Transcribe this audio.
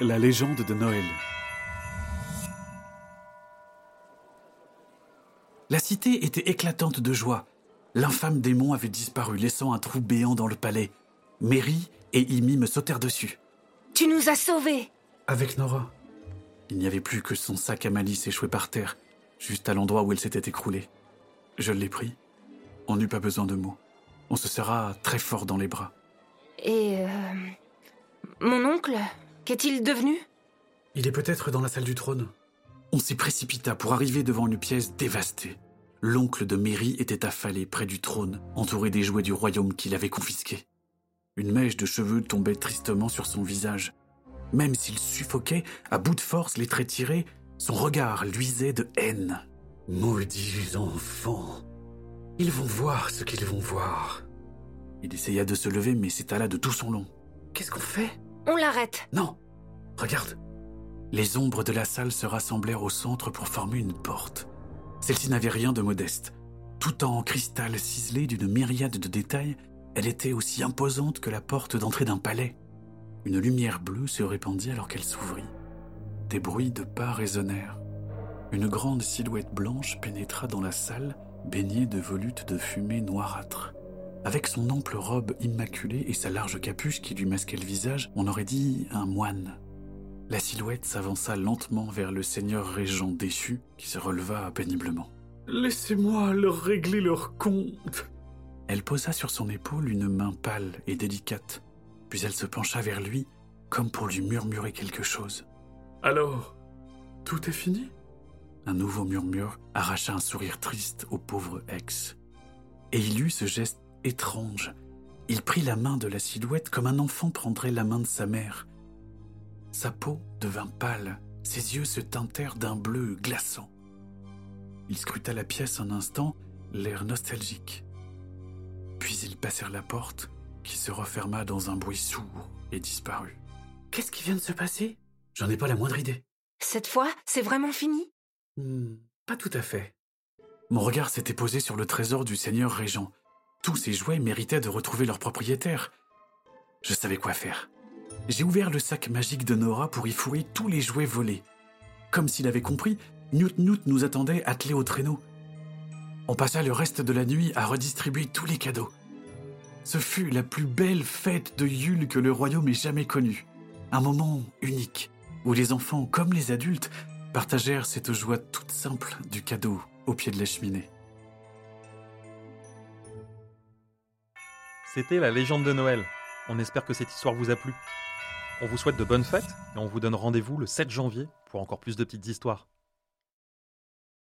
La légende de Noël. La cité était éclatante de joie. L'infâme démon avait disparu, laissant un trou béant dans le palais. Mary et Imi me sautèrent dessus. Tu nous as sauvés Avec Nora. Il n'y avait plus que son sac à malice échoué par terre, juste à l'endroit où elle s'était écroulée. Je l'ai pris. On n'eut pas besoin de mots. On se serra très fort dans les bras. Et... euh, Mon oncle? Qu'est-il devenu? Il est peut-être dans la salle du trône. On s'y précipita pour arriver devant une pièce dévastée. L'oncle de Mary était affalé près du trône, entouré des jouets du royaume qu'il avait confisqués. Une mèche de cheveux tombait tristement sur son visage. Même s'il suffoquait, à bout de force, les traits tirés, son regard luisait de haine. Maudits enfants. Ils vont voir ce qu'ils vont voir. Il essaya de se lever, mais s'étala de tout son long. Qu'est-ce qu'on fait? On l'arrête Non Regarde Les ombres de la salle se rassemblèrent au centre pour former une porte. Celle-ci n'avait rien de modeste. Tout en cristal ciselé d'une myriade de détails, elle était aussi imposante que la porte d'entrée d'un palais. Une lumière bleue se répandit alors qu'elle s'ouvrit. Des bruits de pas résonnèrent. Une grande silhouette blanche pénétra dans la salle, baignée de volutes de fumée noirâtre. Avec son ample robe immaculée et sa large capuche qui lui masquait le visage, on aurait dit un moine. La silhouette s'avança lentement vers le seigneur régent déchu qui se releva péniblement. Laissez-moi leur régler leur compte. Elle posa sur son épaule une main pâle et délicate, puis elle se pencha vers lui comme pour lui murmurer quelque chose. Alors, tout est fini? Un nouveau murmure arracha un sourire triste au pauvre ex. Et il eut ce geste étrange. Il prit la main de la silhouette comme un enfant prendrait la main de sa mère. Sa peau devint pâle, ses yeux se teintèrent d'un bleu glaçant. Il scruta la pièce un instant, l'air nostalgique. Puis ils passèrent la porte, qui se referma dans un bruit sourd et disparut. Qu'est-ce qui vient de se passer? J'en ai pas la moindre idée. Cette fois, c'est vraiment fini? Hmm, pas tout à fait. Mon regard s'était posé sur le trésor du seigneur régent. Tous ces jouets méritaient de retrouver leur propriétaire. Je savais quoi faire. J'ai ouvert le sac magique de Nora pour y fourrer tous les jouets volés. Comme s'il avait compris, Newt Newt nous attendait attelés au traîneau. On passa le reste de la nuit à redistribuer tous les cadeaux. Ce fut la plus belle fête de Yule que le royaume ait jamais connue. Un moment unique, où les enfants comme les adultes partagèrent cette joie toute simple du cadeau au pied de la cheminée. C'était la légende de Noël. On espère que cette histoire vous a plu. On vous souhaite de bonnes fêtes et on vous donne rendez-vous le 7 janvier pour encore plus de petites histoires.